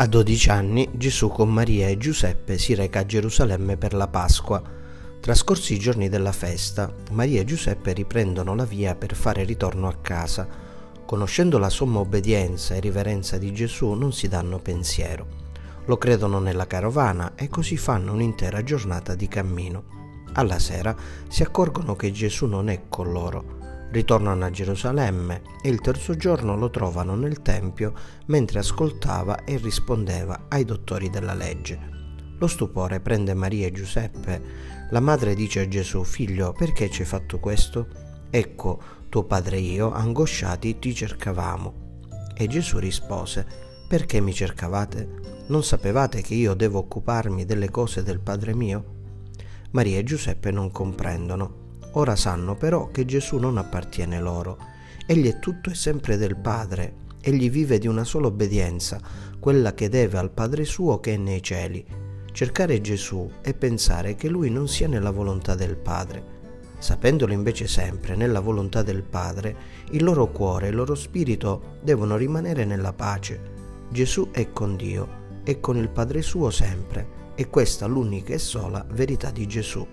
A 12 anni Gesù con Maria e Giuseppe si reca a Gerusalemme per la Pasqua. Trascorsi i giorni della festa, Maria e Giuseppe riprendono la via per fare ritorno a casa. Conoscendo la somma obbedienza e riverenza di Gesù non si danno pensiero. Lo credono nella carovana e così fanno un'intera giornata di cammino. Alla sera si accorgono che Gesù non è con loro Ritornano a Gerusalemme e il terzo giorno lo trovano nel Tempio mentre ascoltava e rispondeva ai dottori della legge. Lo stupore prende Maria e Giuseppe. La madre dice a Gesù, figlio, perché ci hai fatto questo? Ecco, tuo padre e io, angosciati, ti cercavamo. E Gesù rispose, perché mi cercavate? Non sapevate che io devo occuparmi delle cose del Padre mio? Maria e Giuseppe non comprendono Ora sanno però che Gesù non appartiene loro. Egli è tutto e sempre del Padre. Egli vive di una sola obbedienza, quella che deve al Padre suo che è nei cieli. Cercare Gesù è pensare che lui non sia nella volontà del Padre. Sapendolo invece sempre nella volontà del Padre, il loro cuore e il loro spirito devono rimanere nella pace. Gesù è con Dio, è con il Padre suo sempre, e questa l'unica e sola verità di Gesù.